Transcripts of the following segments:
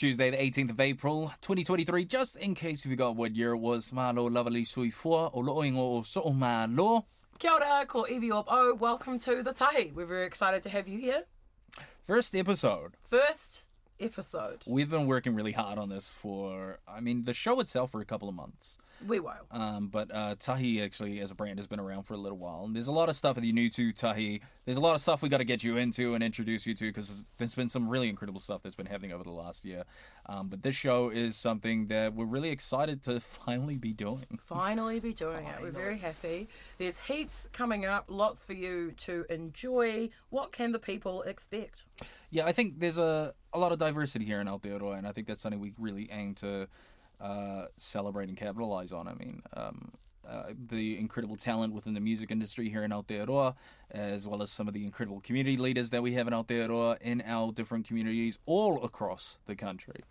Tuesday, the 18th of April, 2023. Just in case you forgot what year it was, malo lavali sui fua, o lo ingo o so malo. Kia ora, ko O. Welcome to the Tahi. We're very excited to have you here. First episode. First episode. We've been working really hard on this for, I mean, the show itself for a couple of months. We will. Um, but uh, Tahi actually, as a brand, has been around for a little while. And there's a lot of stuff that you new to Tahi. There's a lot of stuff we got to get you into and introduce you to because there's been some really incredible stuff that's been happening over the last year. Um, but this show is something that we're really excited to finally be doing. Finally be doing it. We're very happy. There's heaps coming up, lots for you to enjoy. What can the people expect? Yeah, I think there's a, a lot of diversity here in Aotearoa, and I think that's something we really aim to uh, celebrate and capitalize on. I mean, um, uh, the incredible talent within the music industry here in Aotearoa, as well as some of the incredible community leaders that we have in Aotearoa in our different communities all across the country.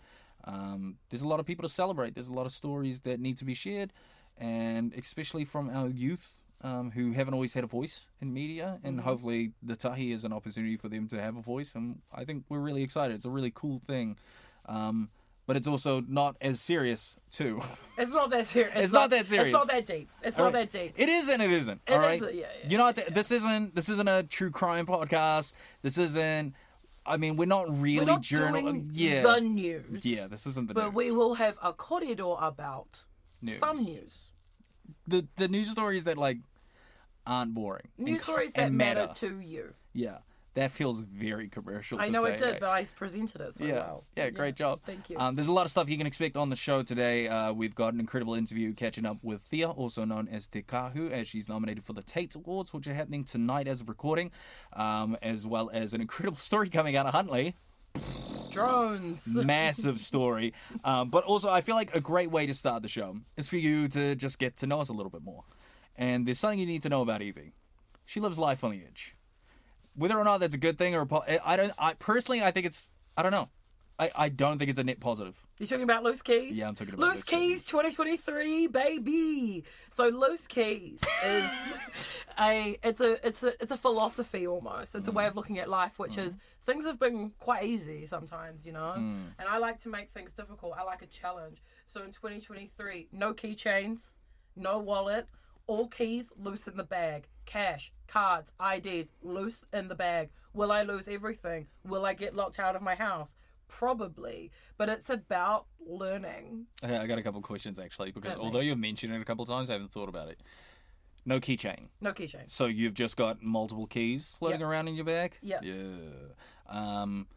Um, there's a lot of people to celebrate. There's a lot of stories that need to be shared, and especially from our youth um, who haven't always had a voice in media. And hopefully, the Tahi is an opportunity for them to have a voice. And I think we're really excited. It's a really cool thing. Um, but it's also not as serious, too. It's not that serious. It's not that serious. It's not that deep. It's not that deep. It is and it isn't. It all right. is, yeah, yeah, you know, what? this isn't this isn't a true crime podcast. This isn't. I mean, we're not really We're not journal. doing yeah, the news. yeah. This isn't the But news. we will have a corridor about News. some news. the the news stories that like aren't boring. News co- stories that and matter to you. Yeah, that feels very commercial. I to know say, it did, hey. but I presented it so yeah, well. yeah, great job. Thank you. Um, there's a lot of stuff you can expect on the show today. Uh, we've got an incredible interview catching up with Theia, also known as Te Kaahu, as she's nominated for the Taite Awards, which are happening tonight as of recording, um, as well as an incredible story coming out of Huntly. Drones. Massive story. Um, but also, I feel like a great way to start the show is for you to just get to know us a little bit more. And there's something you need to know about Evie. She lives life on the edge. Whether or not that's a good thing or a po- eh, I don't. I personally, I think it's. I don't know. I, I don't think it's a net positive. You're talking about loose keys? Yeah, I'm talking about loose, Loose keys. 2023, baby. So loose keys is a it's a it's a it's a philosophy almost. It's a way of looking at life, which mm. is things have been quite easy sometimes, you know. Mm. And I like to make things difficult. I like a challenge. So in 2023, no keychains, no wallet, all keys loose in the bag. Cash, cards, IDs loose in the bag. Will I lose everything? Will I get locked out of my house? Probably, but it's about learning. Okay, I got a couple questions actually because me. although you've mentioned it a couple times, I haven't thought about it. No keychain. No keychain. So you've just got multiple keys floating Yep. around in your bag. Yep. Yeah. Um.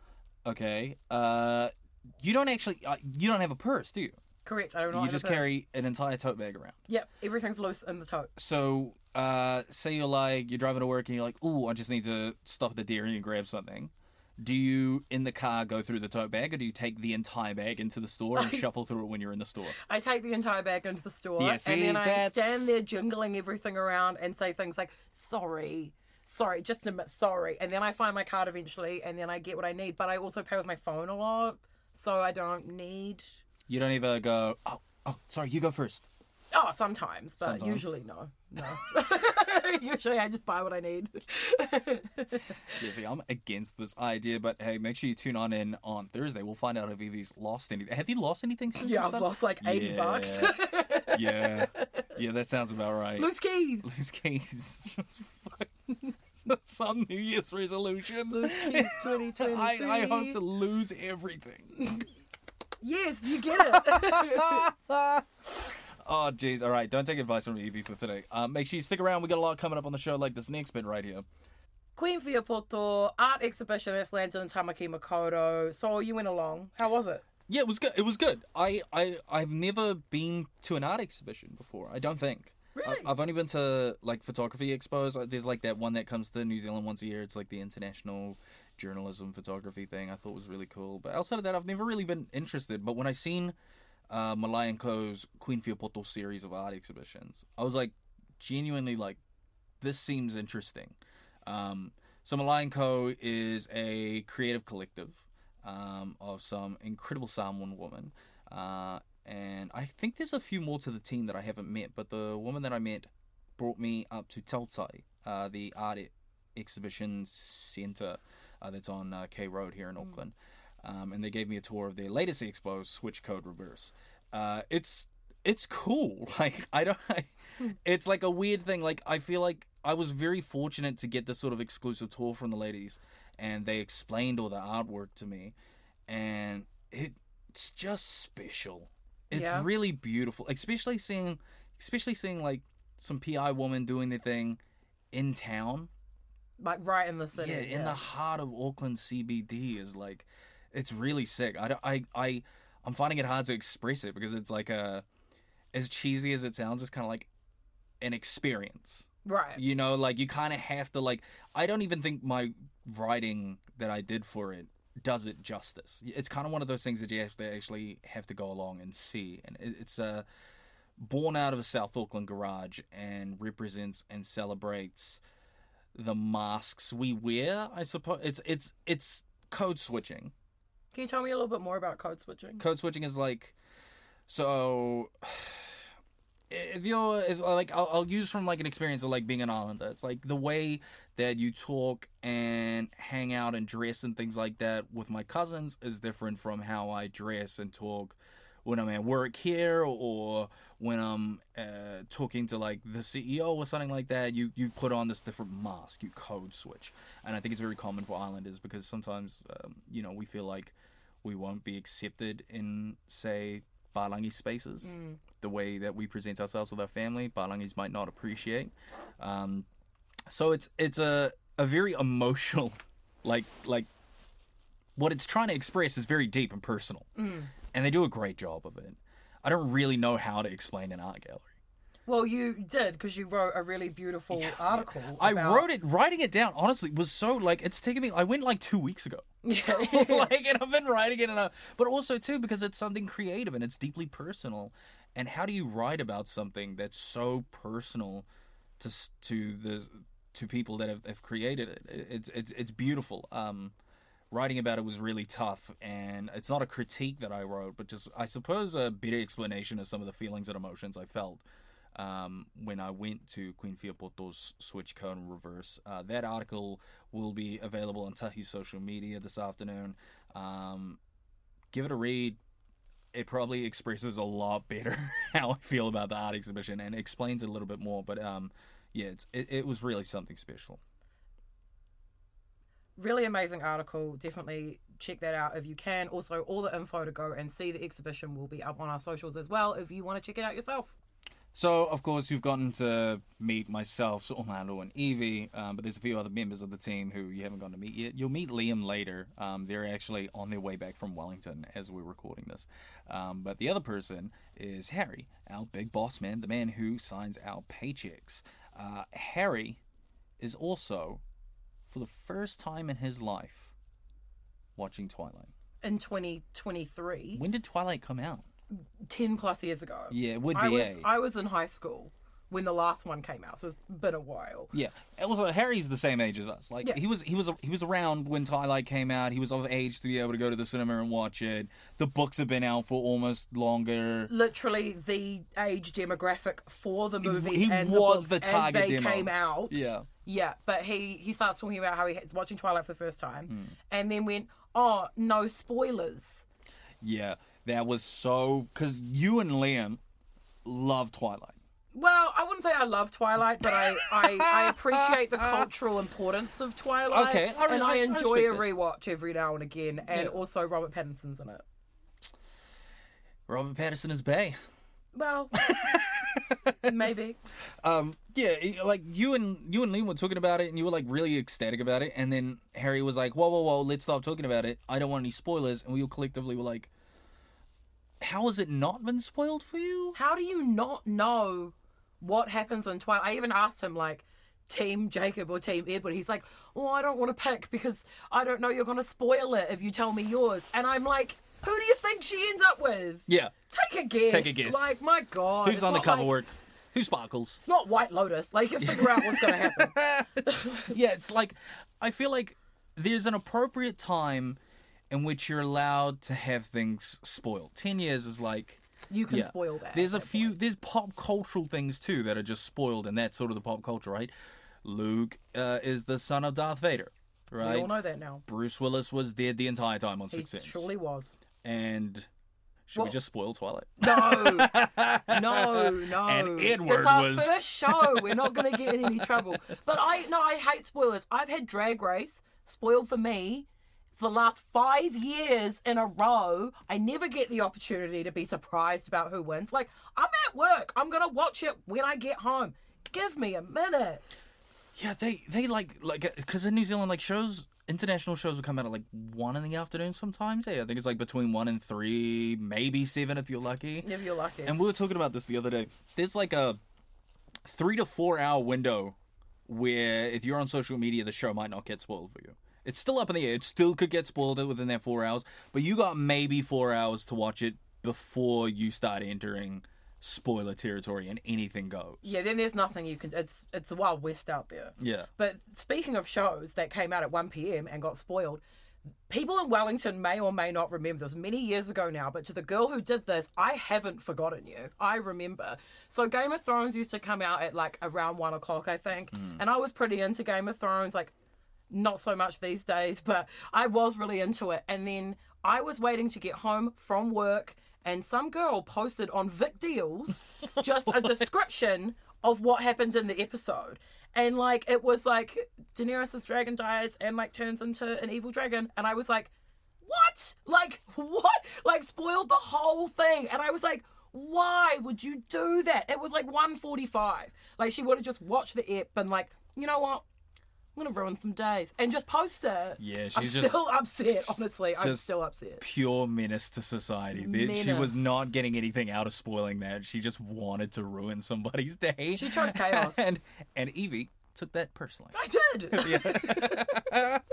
Okay. Uh. You don't actually. Uh, you don't have a purse, do you? Correct. I don't know. you just carry an entire tote bag around. Yep. Everything's loose in the tote. So, uh, say you're like you're driving to work and you're like, "Ooh, I just need to stop at the dairy and grab something." Do you in the car go through the tote bag, or do you take the entire bag into the store and shuffle through it when you're in the store? I take the entire bag into the store, Yeah, see, and then I that's- stand there jingling everything around and say things like "sorry." Sorry, just a minute, sorry. And then I find my card eventually, and then I get what I need. But I also pay with my phone a lot, so I don't need. You don't even go, "Oh, oh, sorry, you go first. Oh, sometimes, but Sometimes. usually no, no. usually I just buy what I need. Yeah, see, I'm against this idea, but hey, make sure you tune on in on Thursday. We'll find out if Evie's lost anything. Have you lost anything since yeah, I've started? lost like eighty Yeah. bucks. yeah, yeah, that sounds about right. Loose keys. Loose keys. Some New Year's resolution. Loose keys. I, I hope to lose everything. Yes, you get it. Oh, jeez. All right, don't take advice from Evie for today. Um, make sure you stick around. We got a lot coming up on the show, like this next bit right here. Queen Fiapoto art exhibition that's landed in Tamaki Makaurau. So you went along. How was it? Yeah, it was good. It was good. I, I, I've never been to an art exhibition before. I don't think. Really? I, I've only been to like photography expos. There's like that one that comes to New Zealand once a year. It's like the international journalism photography thing. I thought was really cool. But outside of that, I've never really been interested. But when I seen uh, Malayan Co's Queen Fiopoto series of art exhibitions, I was like genuinely like, this seems interesting. Um, so Malayan Co is a creative collective um, of some incredible Samoan woman. Uh, and I think there's a few more to the team that I haven't met, but the woman that I met brought me up to Tautai, uh, the art exhibition center that's on uh, K Road here in Auckland. um, and they gave me a tour of the latest expo, Switch Code Reverse. Uh, it's it's cool. Like I don't. it's like a weird thing. Like I feel like I was very fortunate to get this sort of exclusive tour from the ladies, and they explained all the artwork to me, and it it's just special. It's Yeah. really beautiful, especially seeing, especially seeing like some PI woman doing the thing in town. Like right in the city. Yeah, in the heart of Auckland CBD is like, it's really sick. I, I, I, I'm finding it hard to express it because it's like a, as cheesy as it sounds, it's kind of like an experience. right. You know, like you kind of have to like. I don't even think my writing that I did for it does it justice. It's kind of one of those things that you have to actually have to go along and see, and it, it's uh, born out of a South Auckland garage and represents and celebrates the masks we wear. I suppose it's it's it's code switching. Can you tell me a little bit more about code switching? Code switching is like so. If you're if, like, I'll, I'll use from like an experience of like being an islander. It's like the way that you talk and hang out and dress and things like that with my cousins is different from how I dress and talk when I'm at work here or when I'm uh, talking to like the CEO or something like that. You you put on this different mask. You code switch, and I think it's very common for islanders because sometimes um, you know we feel like we won't be accepted in say Balangi spaces the way that we present ourselves with our family. Balangis might not appreciate. Um, so it's it's a a very emotional, like like what it's trying to express is very deep and personal, and they do a great job of it. I don't really know how to explain an art gallery. Well, you did because you wrote a really beautiful article. I about- wrote it. Writing it down honestly was so like it's taken me. I went like two weeks ago. Yeah. like, and I've been writing it, and I, but also too because it's something creative and it's deeply personal. And how do you write about something that's so personal to to the to people that have, have created it? It- It's it's it's beautiful. Um, writing about it was really tough, and it's not a critique that I wrote, but just I suppose a bit of explanation of some of the feelings and emotions I felt um, when I went to Queen Fiapoto's Switch Code Reverse. Uh, that article will be available on Tahi's social media this afternoon. Um, give it a read. It probably expresses a lot better how I feel about the art exhibition and explains it a little bit more. But um, yeah, it, it was really something special. Really amazing article. Definitely check that out if you can. Also, all the info to go and see the exhibition will be up on our socials as well if you want to check it out yourself. So, of course, you've gotten to meet myself, So'omalo, and Evie, um, but there's a few other members of the team who you haven't gotten to meet yet. You'll meet Liam later. Um, they're actually on their way back from Wellington as we're recording this. Um, but the other person is Harry, our big boss man, the man who signs our paychecks. Uh, Harry is also, for the first time in his life, watching Twilight. In 2023, When did Twilight come out? 10 plus years ago. Yeah, it would I be was a. I was in high school when the last one came out, so it's been a while. Yeah, also Harry's the same age as us. Like Yeah. he was, he was, he was around when Twilight came out. He was of age to be able to go to the cinema and watch it. The books have been out for almost longer. Literally the age demographic for the movie he and was the the books target as they demo. came out. Yeah, Yeah, but he he starts talking about how he's watching Twilight for the first time, Hmm. and then went, "Oh, no spoilers." yeah, that was so because you and Liam love Twilight. Well, I wouldn't say I love Twilight, but I, I, I appreciate the cultural importance of Twilight. Okay, I re- and I, I- enjoy a respect rewatch every now and again, and Yeah. also Robert Pattinson's in it. Robert Pattinson is Bay. Well, maybe. Um, yeah, like you and you and Liam were talking about it, and you were like really ecstatic about it, and then Harry was like, "Whoa, whoa, whoa, let's stop talking about it. I don't want any spoilers." And we all collectively were like, "How has it not been spoiled for you?" How do you not know what happens in Twilight? I even asked him like. Team Jacob or Team Edward. He's like, Oh, I don't want to pick because I don't know you're going to spoil it if you tell me yours. And I'm like, Who do you think she ends up with? Yeah, Take a guess. Take a guess. Like, my God. who's on the cover like- work? Who sparkles? It's not White Lotus. Like, you figure out what's going to happen. yeah, it's like I feel like there's an appropriate time in which you're allowed to have things spoiled. Ten years is like You can yeah. spoil that. There's a that few. point. There's pop cultural things too that are just spoiled, and that's sort of the pop culture, right? Luke uh, is the son of Darth Vader. right? We all know that now. Bruce Willis was dead the entire time on Sixth Sense. surely was. And should we just spoil Twilight? No, no, no. And Edward it's our was- first show. We're not going to get in any trouble. But I no, I hate spoilers. I've had Drag Race spoiled for me for the last five years in a row. I never get the opportunity to be surprised about who wins. Like I'm at work. I'm going to watch it when I get home. Give me a minute. Yeah, they they like like because in New Zealand like shows international shows will come out at like one in the afternoon sometimes. Yeah, I think it's like between one and three, maybe seven if you're lucky. If you're lucky. And we were talking about this the other day. There's like a three to four hour window where if you're on social media, the show might not get spoiled for you. It's still up in the air. It still could get spoiled within that four hours, but you got maybe four hours to watch it before you start entering spoiler territory and anything goes. yeah, then there's nothing you can. It's it's the wild west out there. Yeah. But speaking of shows that came out at 1 p.m. and got spoiled, people in Wellington may or may not remember this many years ago now, but to the girl who did this, I haven't forgotten you. I remember. So Game of Thrones used to come out at like around one o'clock, I think, hmm. and I was pretty into Game of Thrones, like not so much these days, but I was really into it. And then I was waiting to get home from work, and some girl posted on Vic Deals just a description of what happened in the episode. And like it was like Daenerys' dragon dies and like turns into an evil dragon, and I was like, what? Like what? Like spoiled the whole thing, and I was like. Why would you do that? It was like 145. Like she would have just watched the ep and like, you know what? I'm gonna ruin some days and just post it. Yeah, I'm she's just- still upset. Honestly, I'm still upset. pure menace to society. There- She was not getting anything out of spoiling that. She just wanted to ruin somebody's day. She chose chaos. and and Evie took that personally. I did.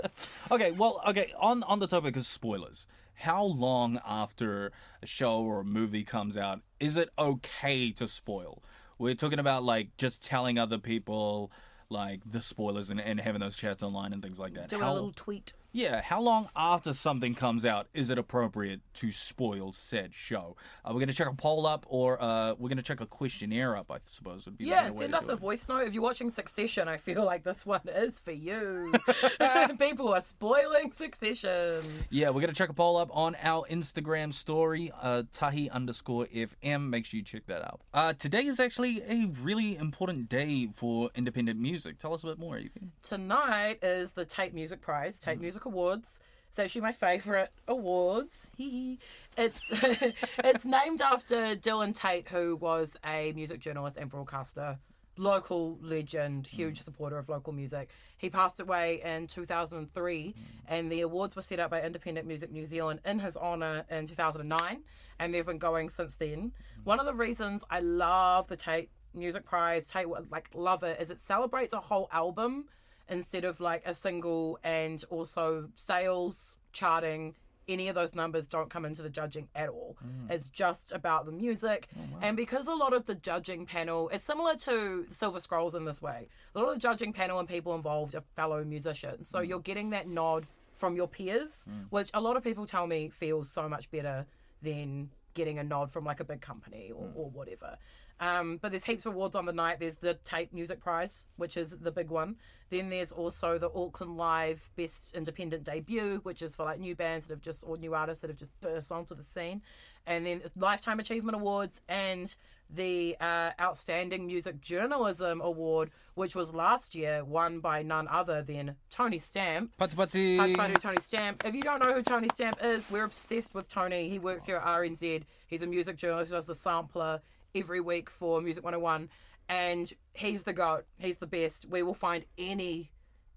Okay, well, okay, on on the topic of spoilers, how long after a show or a movie comes out is it okay to spoil? We're talking about like just telling other people like the spoilers and, and having those chats online and things like that. Doing How- a little tweet. Yeah, how long after something comes out is it appropriate to spoil said show? Uh, we're going to check a poll up or uh, we're going to check a questionnaire up, I suppose would be Yeah, send us a it. voice note. If you're watching Succession, I feel like this one is for you. People are spoiling Succession. Yeah, we're going to check a poll up on our Instagram story, uh, tahi underscore FM. Make sure you check that out. Uh, today is actually a really important day for independent music. Tell us a bit more. You can... Tonight is the Taite Music Prize, Taite Music Awards. It's actually my favourite awards. It's it's named after Dylan Taite, who was a music journalist and broadcaster, local legend, hmm. huge supporter of local music. He passed away in 2003, and the awards were set up by Independent Music New Zealand in his honour in 2009, and they've been going since then. Hmm. One of the reasons I love the Taite Music Prize, Taite like love it, is it celebrates a whole album instead of like a single and also sales charting any of those numbers don't come into the judging at all. Mm. It's just about the music. Oh, and because a lot of the judging panel is similar to silver scrolls in this way. A lot of the judging panel and people involved are fellow musicians. So mm. you're getting that nod from your peers mm. which a lot of people tell me feels so much better than getting a nod from like a big company or, or whatever um, but there's heaps of awards on the night. There's the Taite Music Prize, which is the big one. Then there's also the Auckland Live Best Independent Debut, which is for like new bands that have just or new artists that have just burst onto the scene. And then Lifetime Achievement Awards and the uh, Outstanding Music Journalism Award, which was last year won by none other than Tony Stamp. Putty putty. Puddy Tony Stamp. If you don't know who Tony Stamp is, we're obsessed with Tony. He works here at RNZ. He's a music journalist, does the sampler every week for Music 101. And he's the GOAT. He's the best. We will find any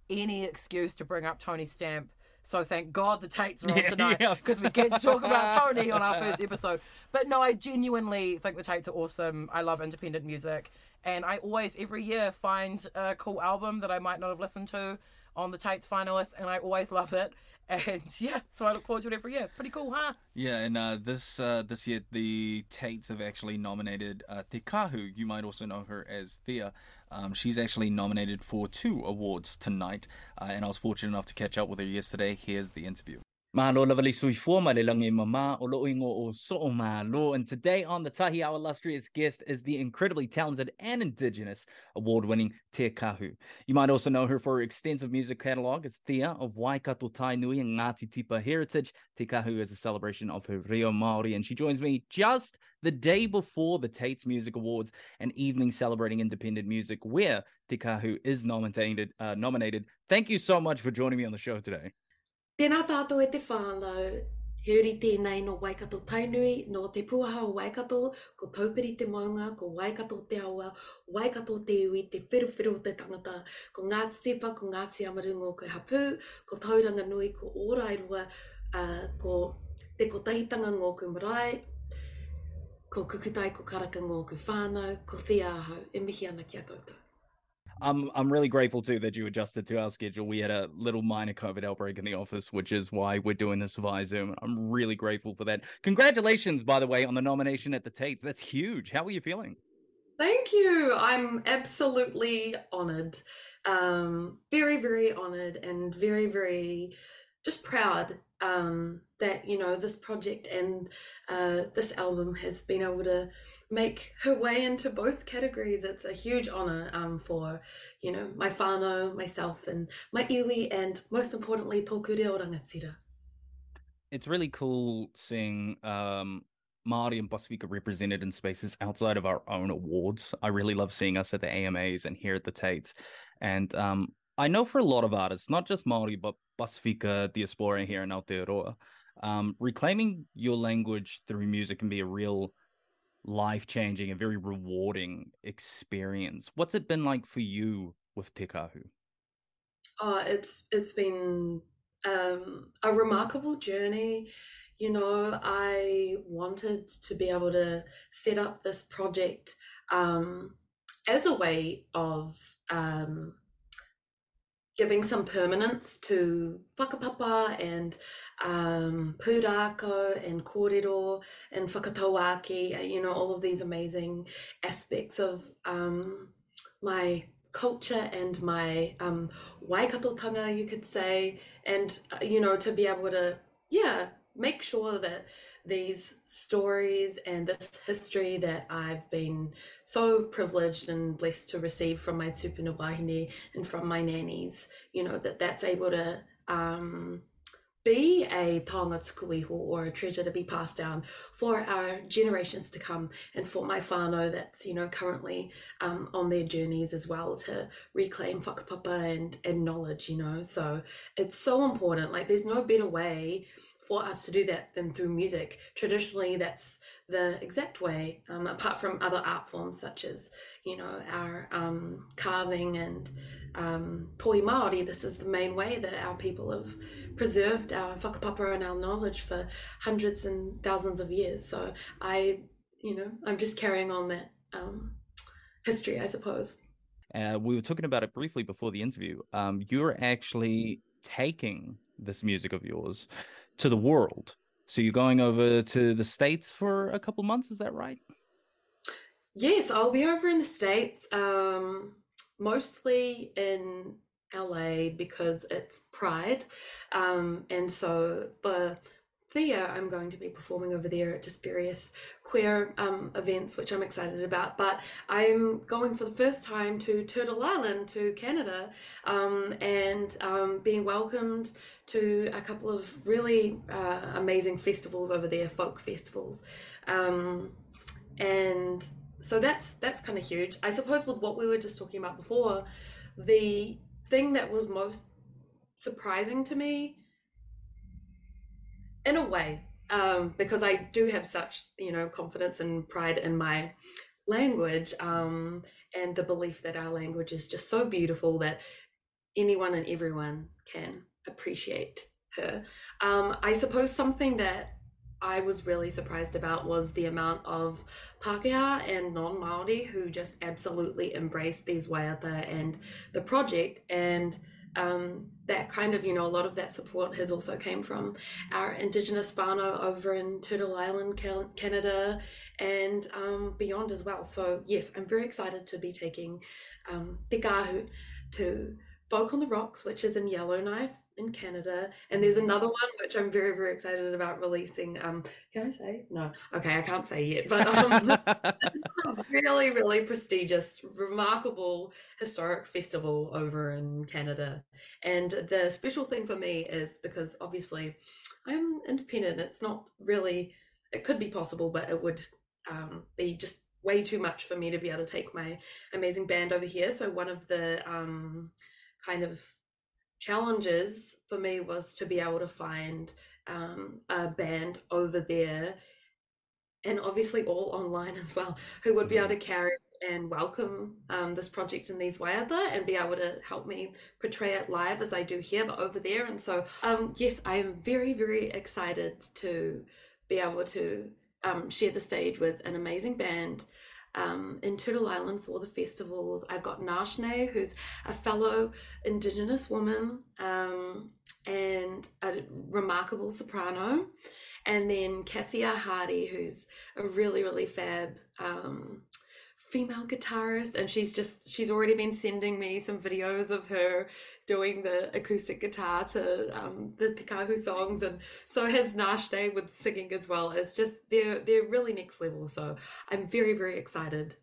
any excuse to bring up Tony Stamp. So thank God the Taites are on Yeah, tonight yeah. because we get to talk about Tony on our first episode. But no, I genuinely think the Taites are awesome. I love independent music, and I always every year find a cool album that I might not have listened to on the Taites finalists, and I always love it. And yeah, so I look forward to it every year. Pretty cool, huh? Yeah, and uh, this uh, this year the Taites have actually nominated uh, Te Kaahu. You might also know her as Theia. Um, she's actually nominated for two awards tonight, uh, and I was fortunate enough to catch up with her yesterday. Here's the interview. Malo lavali sui forma le langi mama o lo ingo o so malo. And today on the Tahi, our illustrious guest is the incredibly talented and indigenous award-winning Te Kaahu. You might also know her for her extensive music catalog as Theia of Waikato Tainui and Ngati Tipa heritage. Te Kaahu is a celebration of her reo Māori, and she joins me just the day before the Taite's Music Awards, an evening celebrating independent music where Te Kaahu is nominated. Uh, nominated. Thank you so much for joining me on the show today. Tēnā tātou e te whānau, he uri tēnei no Waikato Tainui, no te puaha o Waikato, ko taupiri te maunga, ko Waikato te awa, Waikato te Iwi, te whiruwhiru te tangata, ko Ngāti Tepa, ko Ngāti Amarungo, ko Hapu, ko Tauranga Nui, ko Ōrairua, uh, ko Te Kotahitanga ngō ku marae, ko Kukutai, ko Karaka ngō ku whānau, ko Te Ahau, e mihi ana ki a koutou. I'm I'm really grateful too that you adjusted to our schedule. We had a little minor COVID outbreak in the office, which is why we're doing this via Zoom. I'm really grateful for that. Congratulations, by the way, on the nomination at the Taites. That's huge. How are you feeling? Thank you. I'm absolutely honored. Um, very, very honored and very, very just proud um, that, you know, this project and uh, this album has been able to make her way into both categories. It's a huge honor um, for, you know, my whānau, myself, and my iwi, and most importantly, tōku reo rangatira. It's really cool seeing um, Māori and Pasifika represented in spaces outside of our own awards. I really love seeing us at the AMAs and here at the Taites. And um, I know for a lot of artists, not just Māori, but Pasifika diaspora here in Aotearoa, um, reclaiming your language through music can be a real life changing and very rewarding experience. What's it been like for you with Te Kaahu? Oh, it's it's been um, a remarkable journey. You know, I wanted to be able to set up this project um, as a way of um, giving some permanence to whakapapa and um, pūrākau and kōrero and whakatauaki, uh, you know, all of these amazing aspects of um, my culture and my um, waikatotanga, you could say, and, uh, you know, to be able to, yeah, make sure that these stories and this history that I've been so privileged and blessed to receive from my tupuna wahine and from my nannies, you know, that that's able to um, be a taonga tukuiho or a treasure to be passed down for our generations to come and for my whānau that's, you know, currently um, on their journeys as well to reclaim whakapapa and, and knowledge, you know. So it's so important. Like there's no better way for us to do that than through music. Traditionally, that's the exact way, um, apart from other art forms such as, you know, our um, carving and um, toi Māori. This is the main way that our people have preserved our whakapapa and our knowledge for hundreds and thousands of years. So I, you know, I'm just carrying on that um, history, I suppose. Uh, we were talking about it briefly before the interview. Um, you're actually taking this music of yours to the world. So you're going over to the States for a couple months, is that right? Yes, I'll be over in the States, um, mostly in LA because it's Pride. Um, and so for Theia, I'm going to be performing over there at just various queer um, events, which I'm excited about. But I'm going for the first time to Turtle Island, to Canada, um, and um, being welcomed to a couple of really uh, amazing festivals over there, folk festivals, um, and so that's that's kind of huge. I suppose with what we were just talking about before, the thing that was most surprising to me in a way um, because I do have such you know confidence and pride in my language um, and the belief that our language is just so beautiful that anyone and everyone can appreciate her. Um, I suppose something that I was really surprised about was the amount of Pākehā and non-Māori who just absolutely embraced these waiata and the project and um, that kind of, you know, a lot of that support has also came from our Indigenous whānau over in Turtle Island, Canada, and um, beyond as well. So, yes, I'm very excited to be taking um, Te to Folk on the Rocks, which is in Yellowknife, in Canada, and there's another one which I'm very very excited about releasing. Um, can I say no? Okay, I can't say yet, but um, really really prestigious, remarkable historic festival over in Canada, and the special thing for me is because obviously I'm independent. It's not really. It could be possible, but it would um, be just way too much for me to be able to take my amazing band over here. So one of the um, kind of challenges for me was to be able to find um, a band over there and obviously all online as well who would be able mm-hmm. to carry and welcome um, this project in these waiata and be able to help me portray it live as I do here but over there and so um, yes I am very very excited to be able to um, share the stage with an amazing band um, in Turtle Island for the festivals. I've got Nashne, who's a fellow Indigenous woman um, and a remarkable soprano. And then Cassia Hardy, who's a really, really fab um, female guitarist. And she's just, she's already been sending me some videos of her doing the acoustic guitar to um, the Te songs, and so has Nash Day with singing as well. It's just they're they're really next level. So I'm very very excited.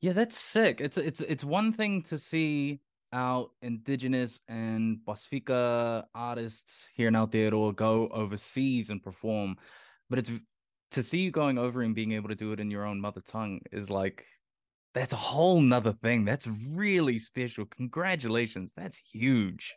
Yeah, that's sick. It's it's it's one thing to see out indigenous and Pasifika artists here in Aotearoa go overseas and perform, but it's to see you going over and being able to do it in your own mother tongue is like that's a whole nother thing. That's really special. Congratulations. That's huge.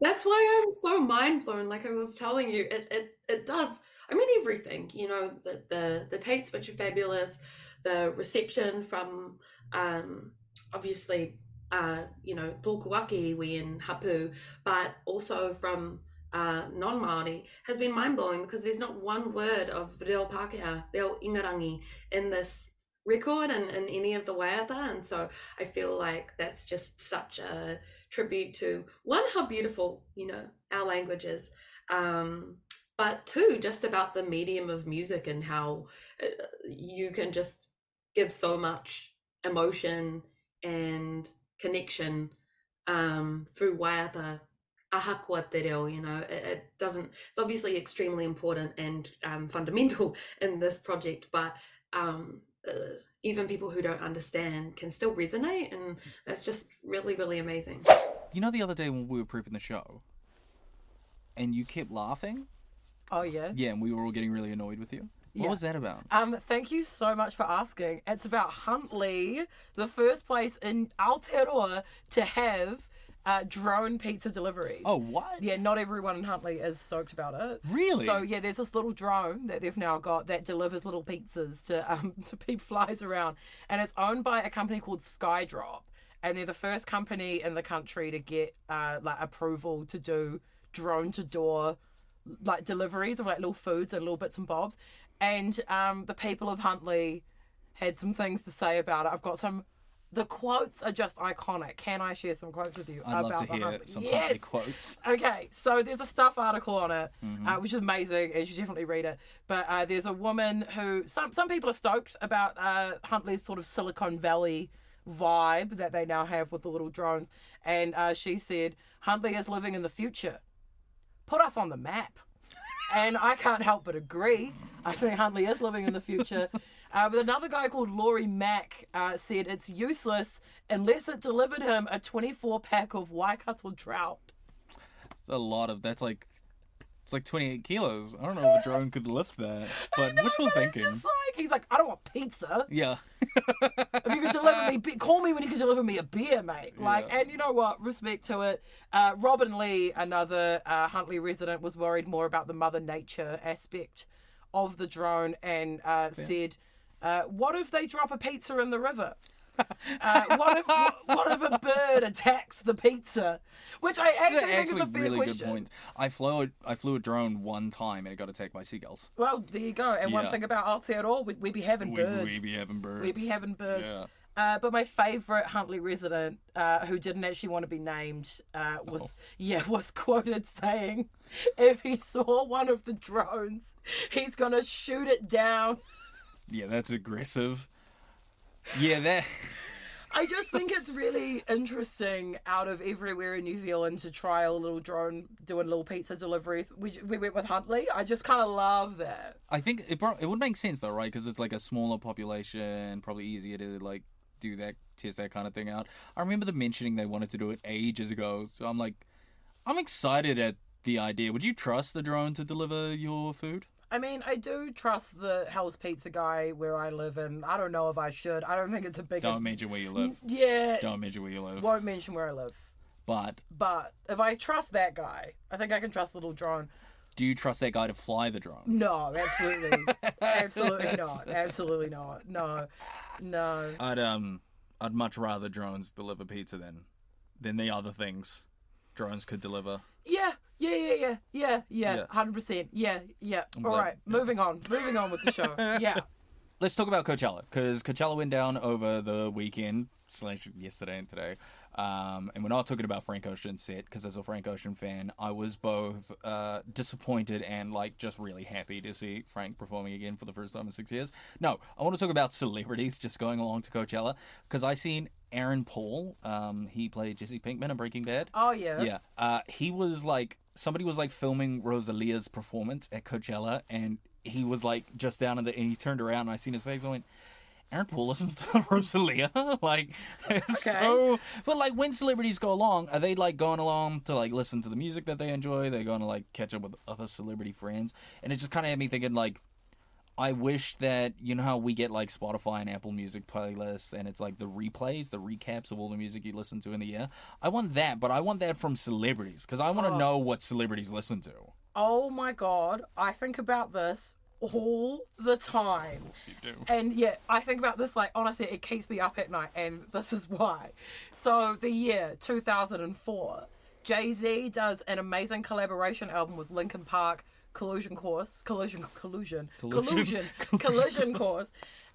That's why I'm so mind blown. Like I was telling you, it it it does. I mean everything. You know, the the the Taites, which are fabulous, the reception from um obviously uh, you know, tōku we in Hapu, but also from uh, non-Māori has been mind-blowing because there's not one word of Reo Pākehā, Reo Ingarangi in this record and, and any of the waiata. And so I feel like that's just such a tribute to one, how beautiful, you know, our language is. Um, but two, just about the medium of music and how uh, you can just give so much emotion and connection um, through waiata ahakua te reo, you know, it, it, doesn't, it's obviously extremely important and um, fundamental in this project, but um, uh, even people who don't understand can still resonate and that's just really really amazing you know the other day when we were prepping the show and you kept laughing oh yeah yeah and we were all getting really annoyed with you what yeah. was that about? Um, thank you so much for asking. It's about Huntly, the first place in Aotearoa to have uh, drone pizza deliveries. Oh, what? Yeah, not everyone in Huntly is stoked about it. Really? So yeah, there's this little drone that they've now got that delivers little pizzas to um to people flies around, and it's owned by a company called Skydrop, and they're the first company in the country to get uh like approval to do drone to door like deliveries of like little foods and little bits and bobs, and um the people of Huntly had some things to say about it. I've got some the quotes are just iconic. Can I share some quotes with you? I'd about love to hear some yes! quotes. Okay, so there's a stuff article on it, mm-hmm. uh, which is amazing. You should definitely read it. But uh, there's a woman who some some people are stoked about uh, Huntly's sort of Silicon Valley vibe that they now have with the little drones, and uh, she said Huntly is living in the future. Put us on the map. and I can't help but agree. I think Huntly is living in the future. Uh, but another guy called Laurie Mack uh, said it's useless unless it delivered him a 24 pack of Waikato trout. It's a lot of that's like it's like 28 kilos. I don't know if a drone could lift that, but know, wishful thinking. It's just like he's like, I don't want pizza. Yeah. if you could deliver me, call me when you can deliver me a beer, mate. Like, yeah. and you know what? Respect to it. Uh, Robin Lee, another uh, Huntly resident, was worried more about the mother nature aspect of the drone and uh, said uh, what if they drop a pizza in the river? Uh, what if what, what, if a bird attacks the pizza? Which I actually, think is a fair really question. good point. I flew I flew a drone one time and it got attacked by seagulls. Well, there you go. And yeah. one thing about Aotearoa, we'd, we'd be having birds. We'd be having birds. We'd be having birds. Yeah. Uh, but my favourite Huntly resident, uh, who didn't actually want to be named, uh, was oh. yeah was quoted saying, "If he saw one of the drones, he's gonna shoot it down." Yeah, that's aggressive. Yeah, that. I just think it's really interesting out of everywhere in New Zealand to try a little drone doing little pizza deliveries. We, we went with Huntly. I just kind of love that. I think it prob- it would make sense though, right? Because it's like a smaller population, probably easier to like do that, test that kind of thing out. I remember them mentioning they wanted to do it ages ago, so I'm like, I'm excited at the idea. Would you trust the drone to deliver your food? I mean, I do trust the Hell's Pizza guy where I live, and I don't know if I should. I don't think it's a big. Don't mention where you live. Yeah. Don't mention where you live. Won't mention where I live. But But if I trust that guy, I think I can trust little drone. do you trust that guy to fly the drone? No, absolutely, absolutely not, absolutely not. No, no. I'd um, I'd much rather drones deliver pizza than than the other things drones could deliver. Yeah, yeah, yeah, yeah, yeah, yeah. Yeah. Hundred percent. Yeah, yeah. All glad- right, moving on, moving on with the show. Yeah. Let's talk about Coachella because Coachella went down over the weekend slash yesterday and today. Um, and we're not talking about Frank Ocean's set because as a Frank Ocean fan, I was both uh, disappointed and like just really happy to see Frank performing again for the first time in six years. No, I want to talk about celebrities just going along to Coachella because I seen Aaron Paul. Um, he played Jesse Pinkman in Breaking Bad. Oh yeah. Yeah. Uh, he was like somebody was like filming Rosalia's performance at Coachella, and he was like just down in the and he turned around and I seen his face. I went. Aaron Paul listens to Rosalia, like it's so. But like, when celebrities go along, are they like going along to like listen to the music that they enjoy? They're going to like catch up with other celebrity friends, and it just kind of had me thinking like, I wish that you know how we get like Spotify and Apple Music playlists, and it's like the replays, the recaps of all the music you listen to in the year. I want that, but I want that from celebrities because I want to oh. know what celebrities listen to. Oh my god, I think about this all the time. You do. And yeah, I think about this like honestly, it keeps me up at night, and this is why. So the year 2004, Jay Z does an amazing collaboration album with Linkin Park, Collusion Course, Collusion, Collusion, Collusion. Collusion, Collision Course,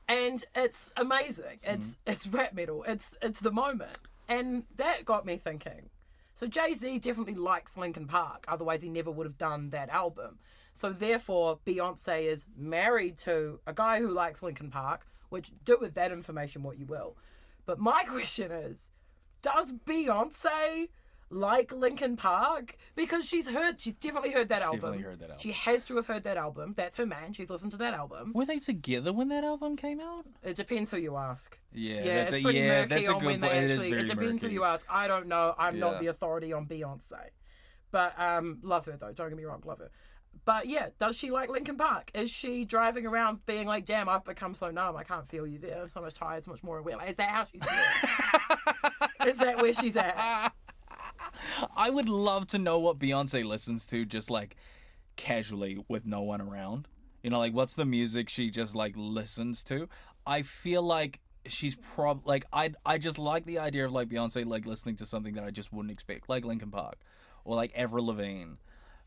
and it's amazing. Mm-hmm. It's it's rap metal. It's it's the moment, and that got me thinking. So Jay Z definitely likes Linkin Park, otherwise he never would have done that album. So therefore, Beyonce is married to a guy who likes Linkin Park, which do with that information what you will. But my question is, does Beyonce like Linkin Park? Because she's heard, she's definitely heard that album. definitely heard that album. She has to have heard that album. That's her man. She's listened to that album. Were they together when that album came out? It depends who you ask. Yeah, Yeah, that's it's a pretty yeah, murky that's a on good when they point. It actually. very It depends murky. who you ask. I don't know. I'm Yeah. not the authority on Beyonce, but um, love her though. Don't get me wrong, love her. But yeah, does she like Linkin Park? Is she driving around being like, "Damn, I've become so numb. I can't feel you there. I'm so much tired, so much more aware." Like, is that how she's is that where she's at? I would love to know what Beyonce listens to just like casually with no one around. You know, like what's the music she just like listens to? I feel like she's prob like I I just like the idea of like Beyonce like listening to something that I just wouldn't expect, like Linkin Park or like Avril Lavigne.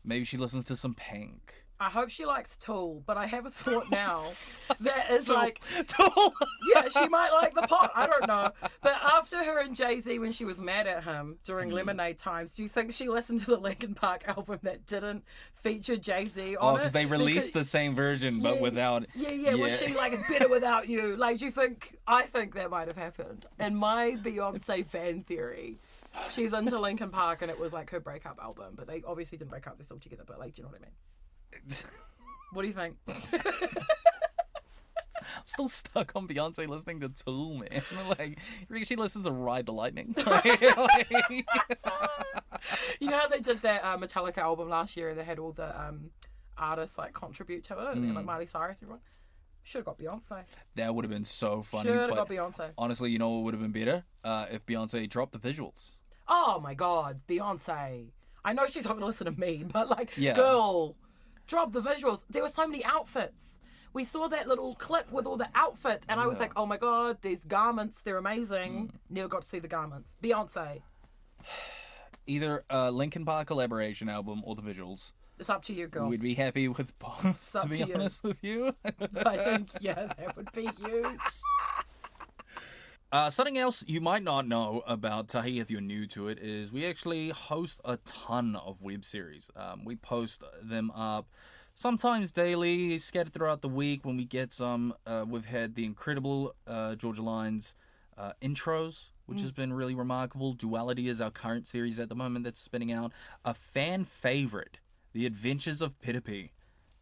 Maybe she listens to some Pink. I hope she likes Tool, but I have a thought now that is like Tool. yeah, she might like the pot. I don't know. But after her and Jay Z, when she was mad at him during Hmm. Lemonade Times, do you think she listened to the Linkin Park album that didn't feature Jay Z Oh, on it? because they released Because- the same version but Yeah, without. Yeah, yeah. Was she like it's better without you? Like, do you think? I think that might have happened. And my Beyonce fan theory. She's into Linkin Park, and it was like her breakup album. But they obviously didn't break up; they're still together. But like, do you know what I mean? What do you think? I'm still stuck on Beyonce listening to Tool, man. Like, she listens to Ride the Lightning? You know how they did that uh, Metallica album last year and they had all the um, artists like contribute to it, and Mm. like Miley Cyrus, everyone. Should have got Beyonce. that would have been so funny. Should have got Beyonce. honestly, you know what would have been better? Uh, if Beyonce dropped the visuals. Oh my God, Beyonce. I know she's not going to listen to me, but like, Yeah. girl, drop the visuals. There were so many outfits. We saw that little clip with all the outfits, and I was like, oh my God, these garments, they're amazing. Mm. Never got to see the garments. Beyonce, Either a Linkin Park collaboration album or the visuals. it's up to you, girl. We'd be happy with both, up to be to you. honest with you. I think, yeah, that would be huge. Uh, something else you might not know about Tahi if you're new to it is we actually host a ton of web series. Um, we post them up sometimes daily, scattered throughout the week when we get some. Uh, we've had The Incredible uh, Georgia Lines uh, intros, which has been really remarkable. Duality is our current series at the moment that's spinning out. A fan favorite, The Adventures of Pitapi.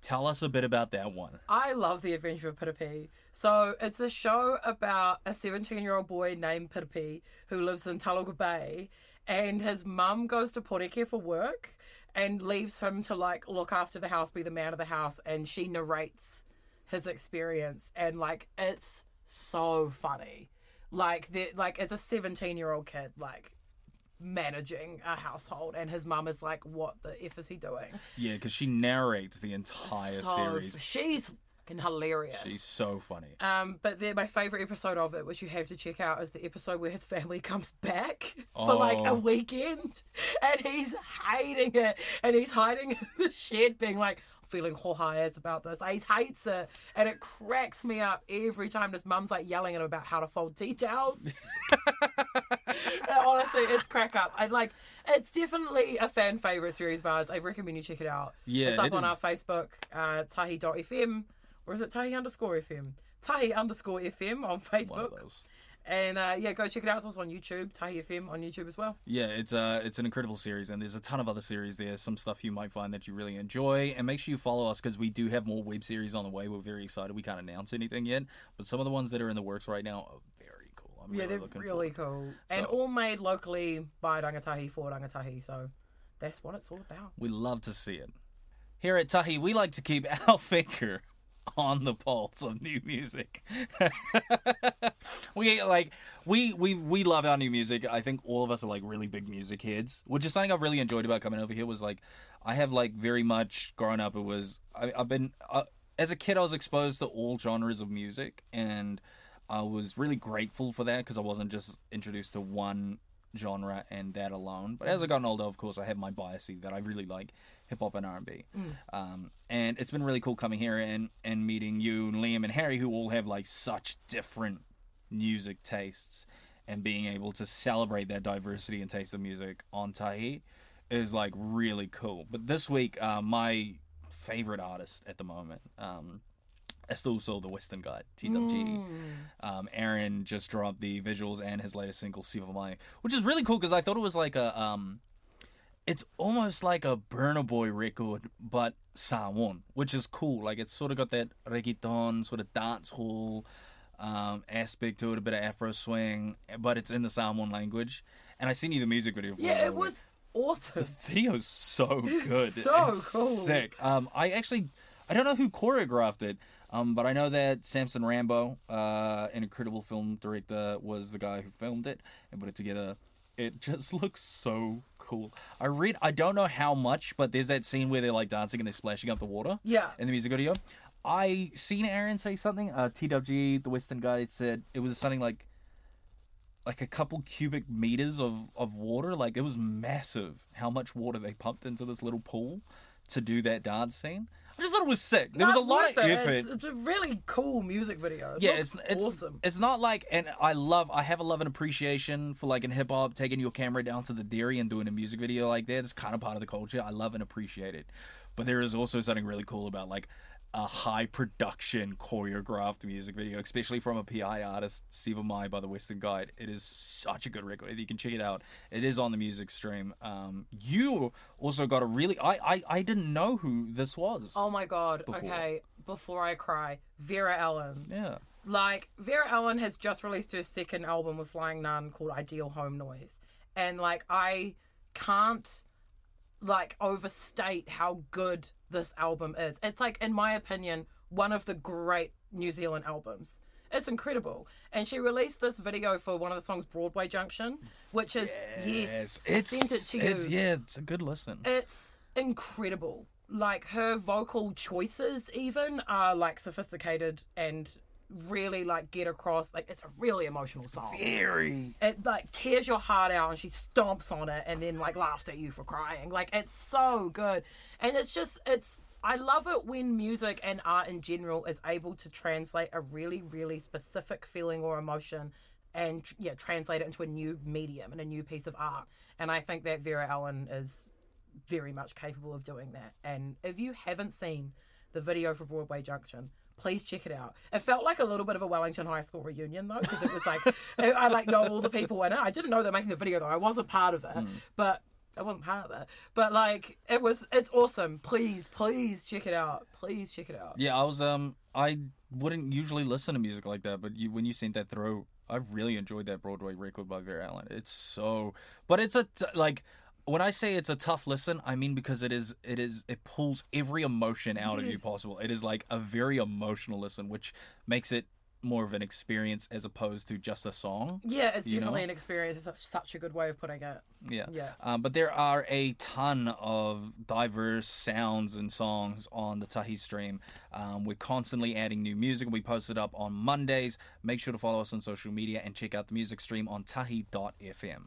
Tell us a bit about that one. I love The Adventure of Pitapi. So it's a show about a 17 year old boy named Pitapi who lives in Tolaga Bay, and his mum goes to Pōneke for work and leaves him to like look after the house, be the man of the house, and she narrates his experience, and like it's so funny. Like the like as a 17 year old kid, like managing a household and his mum is like what the f is he doing Yeah, because she narrates the entire so series. she's fucking hilarious She's so funny. um, but then my favorite episode of it, which you have to check out, is the episode where his family comes back for like a Oh. weekend, and he's hating it, and he's hiding in the shed, being like, "I'm feeling hohayas about this." He hates it, and it cracks me up every time. His mum's like yelling at him about how to fold tea towels. Honestly, it's crack up. I like. It's definitely a fan favorite series of ours. I recommend you check it out. Yeah, it's up it on our. Facebook, uh, tahi.fm, or is it tahi underscore FM? Tahi underscore FM on Facebook. And uh, yeah, go check it out. It's also on YouTube, Tahi FM on YouTube as well. Yeah, it's uh it's an incredible series, and there's a ton of other series there. Some stuff you might find that you really enjoy, and make sure you follow us because we do have more web series on the way. We're very excited. We can't announce anything yet, but some of the ones that are in the works right now are very. I'm Yeah, really they're looking really forward. cool. And So- all made locally by Rangatahi for Rangatahi. So that's what it's all about. We love to see it. Here at Tahi, we like to keep our finger on the pulse of new music. we like we we we love our new music. I think all of us are like really big music heads, which is something I've really enjoyed about coming over here. Was like I have like very much grown up. It was I, I've been uh, as a kid I was exposed to all genres of music, and I was really grateful for that because I wasn't just introduced to one genre and that alone. But as I've gotten older, of course, I have my biasy that I really like hip hop and R and B. Um, and it's been really cool coming here and and meeting you and Liam and Harry, who all have like such different music tastes, and being able to celebrate that diversity and taste of music on Tahi is like really cool. But this week, uh, my favorite artist at the moment. Um, is also the Western Guide, TWG. Um, Aaron just dropped the visuals and his latest single, Siva Mai, which is really cool because I thought it was like a, um, it's almost like a Burna Boy record, but Samoan, which is cool. Like it's sort of got that reggaeton, sort of dance hall um, aspect to it, a bit of Afro swing, but it's in the Samoan language. And I seen you the music video for Yeah, it was awesome. The video's so good. so It's cool. Sick. Um, I actually, I don't know who choreographed it, um, but I know that Samson Rambo, uh, an incredible film director, was the guy who filmed it and put it together. It just looks so cool. I read, I don't know how much, but there's that scene where they're like dancing and they're splashing up the water Yeah. in the music video. I seen Aaron say something. Uh, TWG, the Western guy, said it was something like like a couple cubic meters of, of water. Like it was massive how much water they pumped into this little pool to do that dance scene. I just thought it was sick. There was a lot of effort. It's, it's a really cool music video. It yeah, it's it's awesome. it's not like and I love I have a love and appreciation for like in hip hop taking your camera down to the dairy and doing a music video like that. It's kind of part of the culture. I love and appreciate it. But there is also something really cool about like a high production choreographed music video, especially from a PI artist, Siva Mai by the Western Guide. It is such a good record. You can check it out. It is on the music stream. Um, you also got a really I, I I didn't know who this was. Oh my god. Before. Okay, before I cry, Vera Ellen. yeah. Like Vera Ellen has just released her second album with Flying Nun called Ideal Home Noise, and like I can't like overstate how good this album is. It's like, in my opinion, one of the great New Zealand albums. It's incredible, and she released this video for one of the songs "Broadway Junction," which is yes, I it's sent it to you. it's yeah, it's a good listen. It's incredible. Like her vocal choices, even are like sophisticated and really like get across. Like it's a really emotional song. Very. It like tears your heart out, and she stomps on it, and then like laughs at you for crying. Like it's so good, and it's just it's. I love it when music and art in general is able to translate a really, really specific feeling or emotion and yeah, translate it into a new medium and a new piece of art. And I think that Vera Ellen is very much capable of doing that. And if you haven't seen the video for Broadway Junction, Please check it out. It felt like a little bit of a Wellington High School reunion though, because it was like I like know all the people in it. I didn't know they're making the video though. I wasn't part of it, Hmm. but I wasn't part of it. But like it was, it's awesome. Please, please check it out. Please check it out. Yeah, I was um I wouldn't usually listen to music like that, but you when you sent that through, I really enjoyed that Broadway record by Vera Ellen. It's so, but it's a t- like when I say it's a tough listen, I mean because it is it is it pulls every emotion out of you possible. It is like a very emotional listen, which makes it more of an experience as opposed to just a song. Yeah, it's You know? definitely an experience. It's such, such a good way of putting it. Yeah. Yeah. Um, but there are a ton of diverse sounds and songs on the Tahi stream. Um, we're constantly adding new music. We post it up on Mondays. Make sure to follow us on social media and check out the music stream on tahi.fm.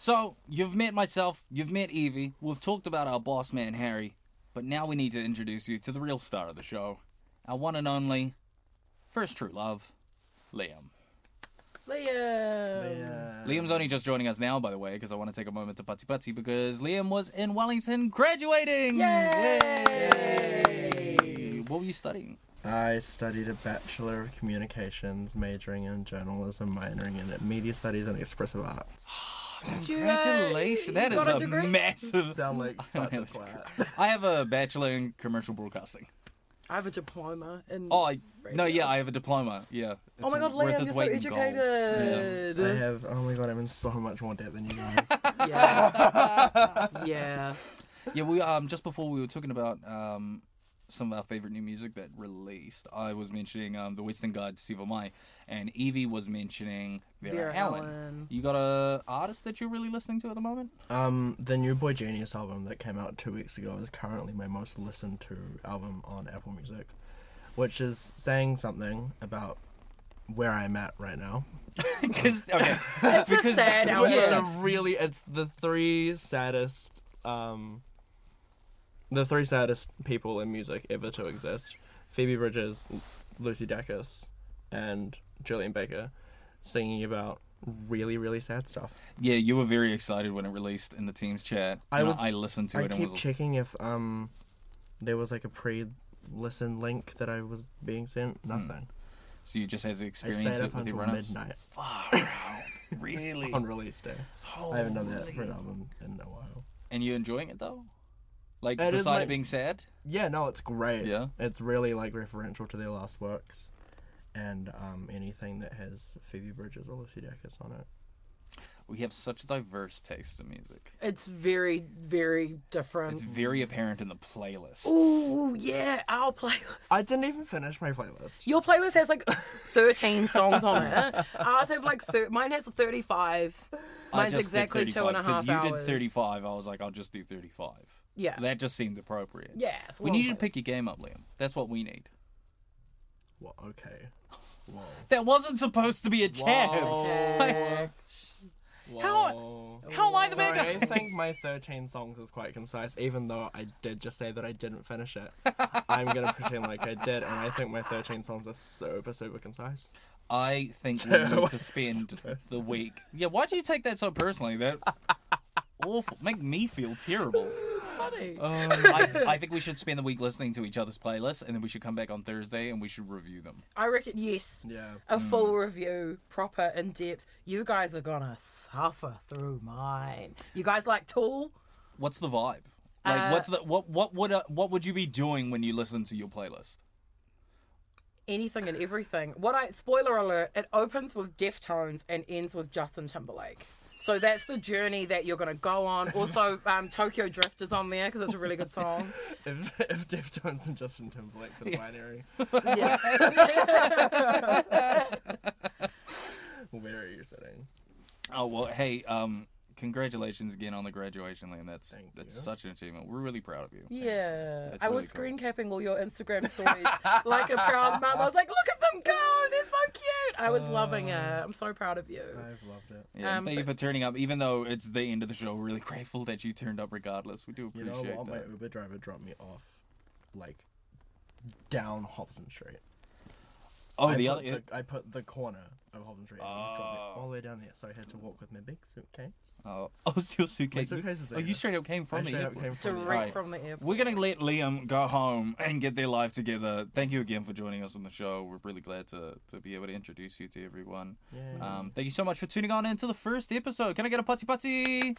So, you've met myself, you've met Evie, we've talked about our boss man, Harry, but now we need to introduce you to the real star of the show, our one and only, first true love, Liam. Liam. Liam. Liam's only just joining us now, by the way, because I want to take a moment to putty putty because Liam was in Wellington graduating. Yay! What were you studying? I studied a Bachelor of Communications, majoring in journalism, minoring in media studies and expressive arts. Congratulations! That He's is a a degree. massive. Sound like such a twat. I have a bachelor in commercial broadcasting. I have a diploma in. Oh, I, no, Radio. yeah, I have a diploma. Yeah. Oh It's my god, worth Liam, its you're so weight in gold. educated. I have, oh my god, I'm in so much more debt than you guys. Yeah. yeah. Yeah, we um just before we were talking about um some of our favorite new music that released. I was mentioning um the Western Guide Siva Mai, and Evie was mentioning Vera, Vera Ellen. Ellen. You got a artist that you're really listening to at the moment? um, the New boygenius album that came out two weeks ago is currently my most listened to album on Apple Music, which is saying something about where I'm at right now. Because okay, It's a sad album. It's a really, it's the three saddest, um, the three saddest people in music ever to exist: Phoebe Bridgers, Lucy Dacus, and Julien Baker, singing about really, really sad stuff. yeah, you were very excited when it released in the team's chat. I was- I listened to I it and I keep was checking if um, there was like a pre-listen link that I was being sent. Nothing. so you just had to I experience it up with your until run-ups. midnight Far out. really? on release day. I haven't done that for an album in a while. And you enjoying it though? Like It is beside my- it being sad? Yeah, no, it's great. Yeah? it's really like referential to their last works, and um, anything that has Phoebe Bridgers or Lucy Dacus on it. We have such diverse taste in music. It's very, very different. It's very apparent in the playlists. Ooh, yeah, our playlist. I didn't even finish my playlist. Your playlist has like 13 songs on it. Ours have like, thir- mine has 35. I Mine's just exactly two and a 35, 'cause you did 35. I was like, I'll just do 35. Yeah. That just seemed appropriate. Yeah. it's We long need you to pick your game up, Liam. That's what we need. Well, okay. Whoa. That wasn't supposed to be a jab. Jack. How- How am I the Sorry, bad I think my 13 songs is quite concise, even though I did just say that I didn't finish it. I'm gonna pretend like I did, and I think my 13 songs are super, super concise. I think we need to spend the week. Yeah, why do you take that so personally? That awful. Make me feel terrible. It's funny. I, I think we should spend the week listening to each other's playlists, and then we should come back on Thursday and we should review them. I reckon, yes. Yeah. A full review, proper, in depth. You guys are gonna suffer through mine. You guys like Tool? What's the vibe? Like, Uh, what's the what? What would uh, what would you be doing when you listen to your playlist? Anything and everything. What I spoiler alert, it opens with Deftones and ends with Justin Timberlake. So that's the journey that you're gonna go on. Also, um, Tokyo Drift is on there because it's a really good song. If, if Deftones and Justin Timberlake the binary, Yeah. where are you sitting? Oh well, hey, um, congratulations again on the graduation, Liam. That's Thank that's you. such an achievement. We're really proud of you. Yeah, That's I was really screen capping all your Instagram stories like a proud mum. I was like, "Look at them go! They're so cute." I was loving it. I'm so proud of you. I've loved it. Yeah, Um, thank you for turning up, even though it's the end of the show. We're really grateful that you turned up regardless. We do appreciate. You appreciate know what? My. Uber driver dropped me off, like, down Hobson Street. Oh, I the other. the, I put the corner of Holden Street and dropped Oh. it all the way down there, so I had to walk with my big suitcase. Oh, oh, it's your suitcase. My suitcase is oh, there. you straight up came I from the straight up airport. came from the Direct Right. from the airport. We're gonna let Liam go home and get their life together. Thank you again for joining us on the show. We're really glad to, to be able to introduce you to everyone. Yay. Um, thank you so much for tuning on into the first episode. Can I get a putty putty?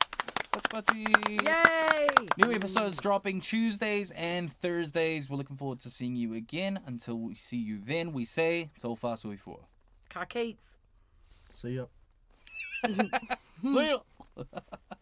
Putty putty. Yay! New episodes dropping Tuesdays and Thursdays. We're looking forward to seeing you again. Until we see you then, we say, so far, so before. Ka kite. See ya. See ya.